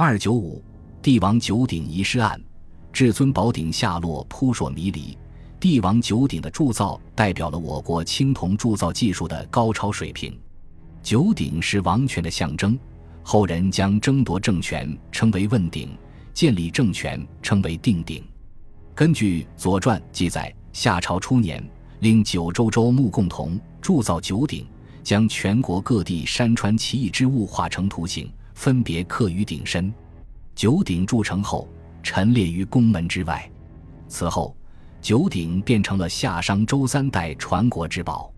二九五，帝王九鼎遗失案，至尊宝鼎下落扑朔迷离。帝王九鼎的铸造代表了我国青铜铸造技术的高超水平。九鼎是王权的象征，后人将争夺政权称为问鼎，建立政权称为定鼎。根据《左传》记载，夏朝初年，令九州州牧共同铸造九鼎，将全国各地山川奇异之物画成图形，分别刻于鼎身。九鼎铸成后，陈列于宫门之外。此后，九鼎变成了夏商周三代传国之宝。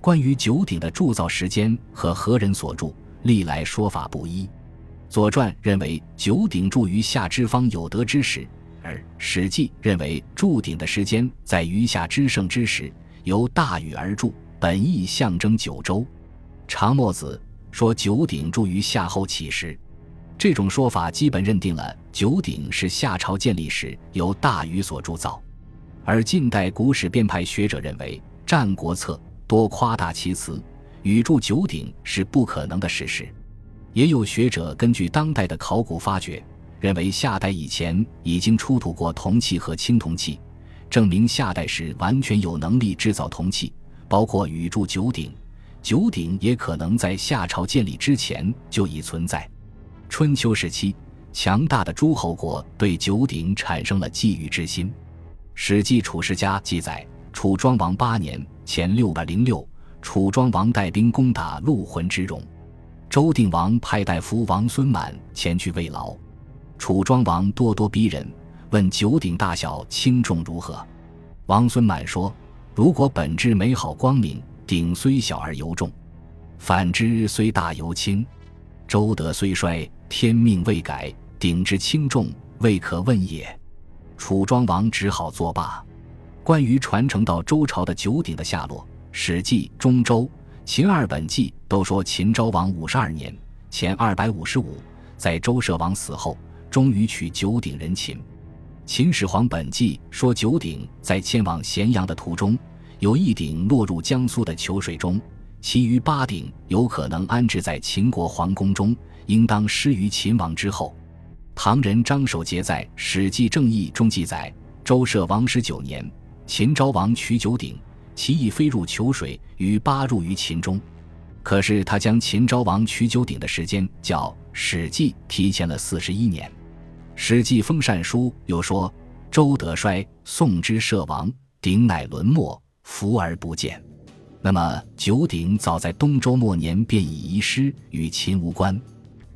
关于九鼎的铸造时间和何人所铸，历来说法不一。《左传》认为九鼎铸于夏之方有德之时，而《史记》认为铸鼎的时间在余夏之盛之时，由大禹而铸，本意象征九州。长墨子说九鼎铸于夏后起时，这种说法基本认定了九鼎是夏朝建立时由大禹所铸造。而近代古史编派学者认为，《战国策》。多夸大其词，禹铸九鼎是不可能的事实。也有学者根据当代的考古发掘，认为夏代以前已经出土过铜器和青铜器，证明夏代时完全有能力制造铜器，包括禹铸九鼎。九鼎也可能在夏朝建立之前就已存在。春秋时期，强大的诸侯国对九鼎产生了觊觎之心。《史记·楚世家》记载，楚庄王八年。前六百零六，楚庄王带兵攻打陆浑之戎，周定王派大夫王孙满前去慰劳。楚庄王咄咄逼人，问九鼎大小轻重如何。王孙满说：“如果本质美好光明，鼎虽小而尤重；反之虽大尤轻。周德虽衰，天命未改，鼎之轻重未可问也。”楚庄王只好作罢。关于传承到周朝的九鼎的下落，《史记·中周·秦二本纪》都说秦昭王五十二年（前二百五十五），在周舍王死后，终于取九鼎人秦。《秦始皇本纪》说九鼎在迁往咸阳的途中，有一鼎落入江苏的裘水中，其余八鼎有可能安置在秦国皇宫中，应当失于秦王之后。唐人张守节在《史记正义》中记载，周舍王十九年。秦昭王取九鼎，其意飞入裘水，于八入于秦中。可是他将秦昭王取九鼎的时间叫《史记》提前了四十一年。《史记·封禅书》又说：“周德衰，宋之社亡，鼎乃沦没，伏而不见。”那么九鼎早在东周末年便已遗失，与秦无关。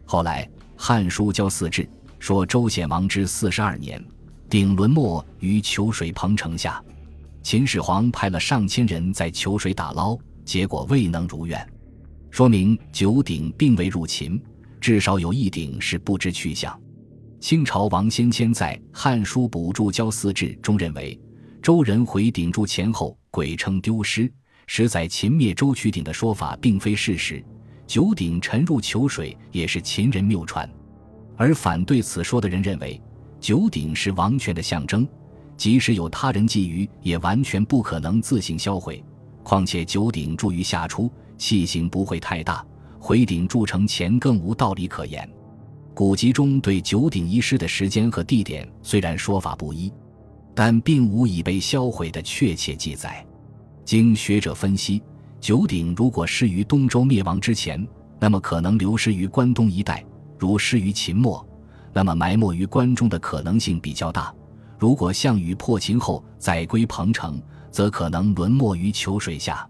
后来《汉书·交祀志》说：“周显王之四十二年，鼎沦没于裘水彭城下。”秦始皇派了上千人在裘水打捞，结果未能如愿，说明九鼎并未入秦，至少有一鼎是不知去向。清朝王先谦在《汉书·补注交祀志》中认为，周人回鼎铸前后鬼称丢失，实在秦灭周取鼎的说法并非事实。九鼎沉入囚水也是秦人谬传，而反对此说的人认为，九鼎是王权的象征。即使有他人觊觎，也完全不可能自行销毁。况且九鼎铸于夏初，器型不会太大，回鼎铸成前更无道理可言。古籍中对九鼎遗失的时间和地点虽然说法不一，但并无已被销毁的确切记载。经学者分析，九鼎如果失于东周灭亡之前，那么可能流失于关东一带；如失于秦末，那么埋没于关中的可能性比较大。如果项羽破秦后再归彭城，则可能沦没于秋水下。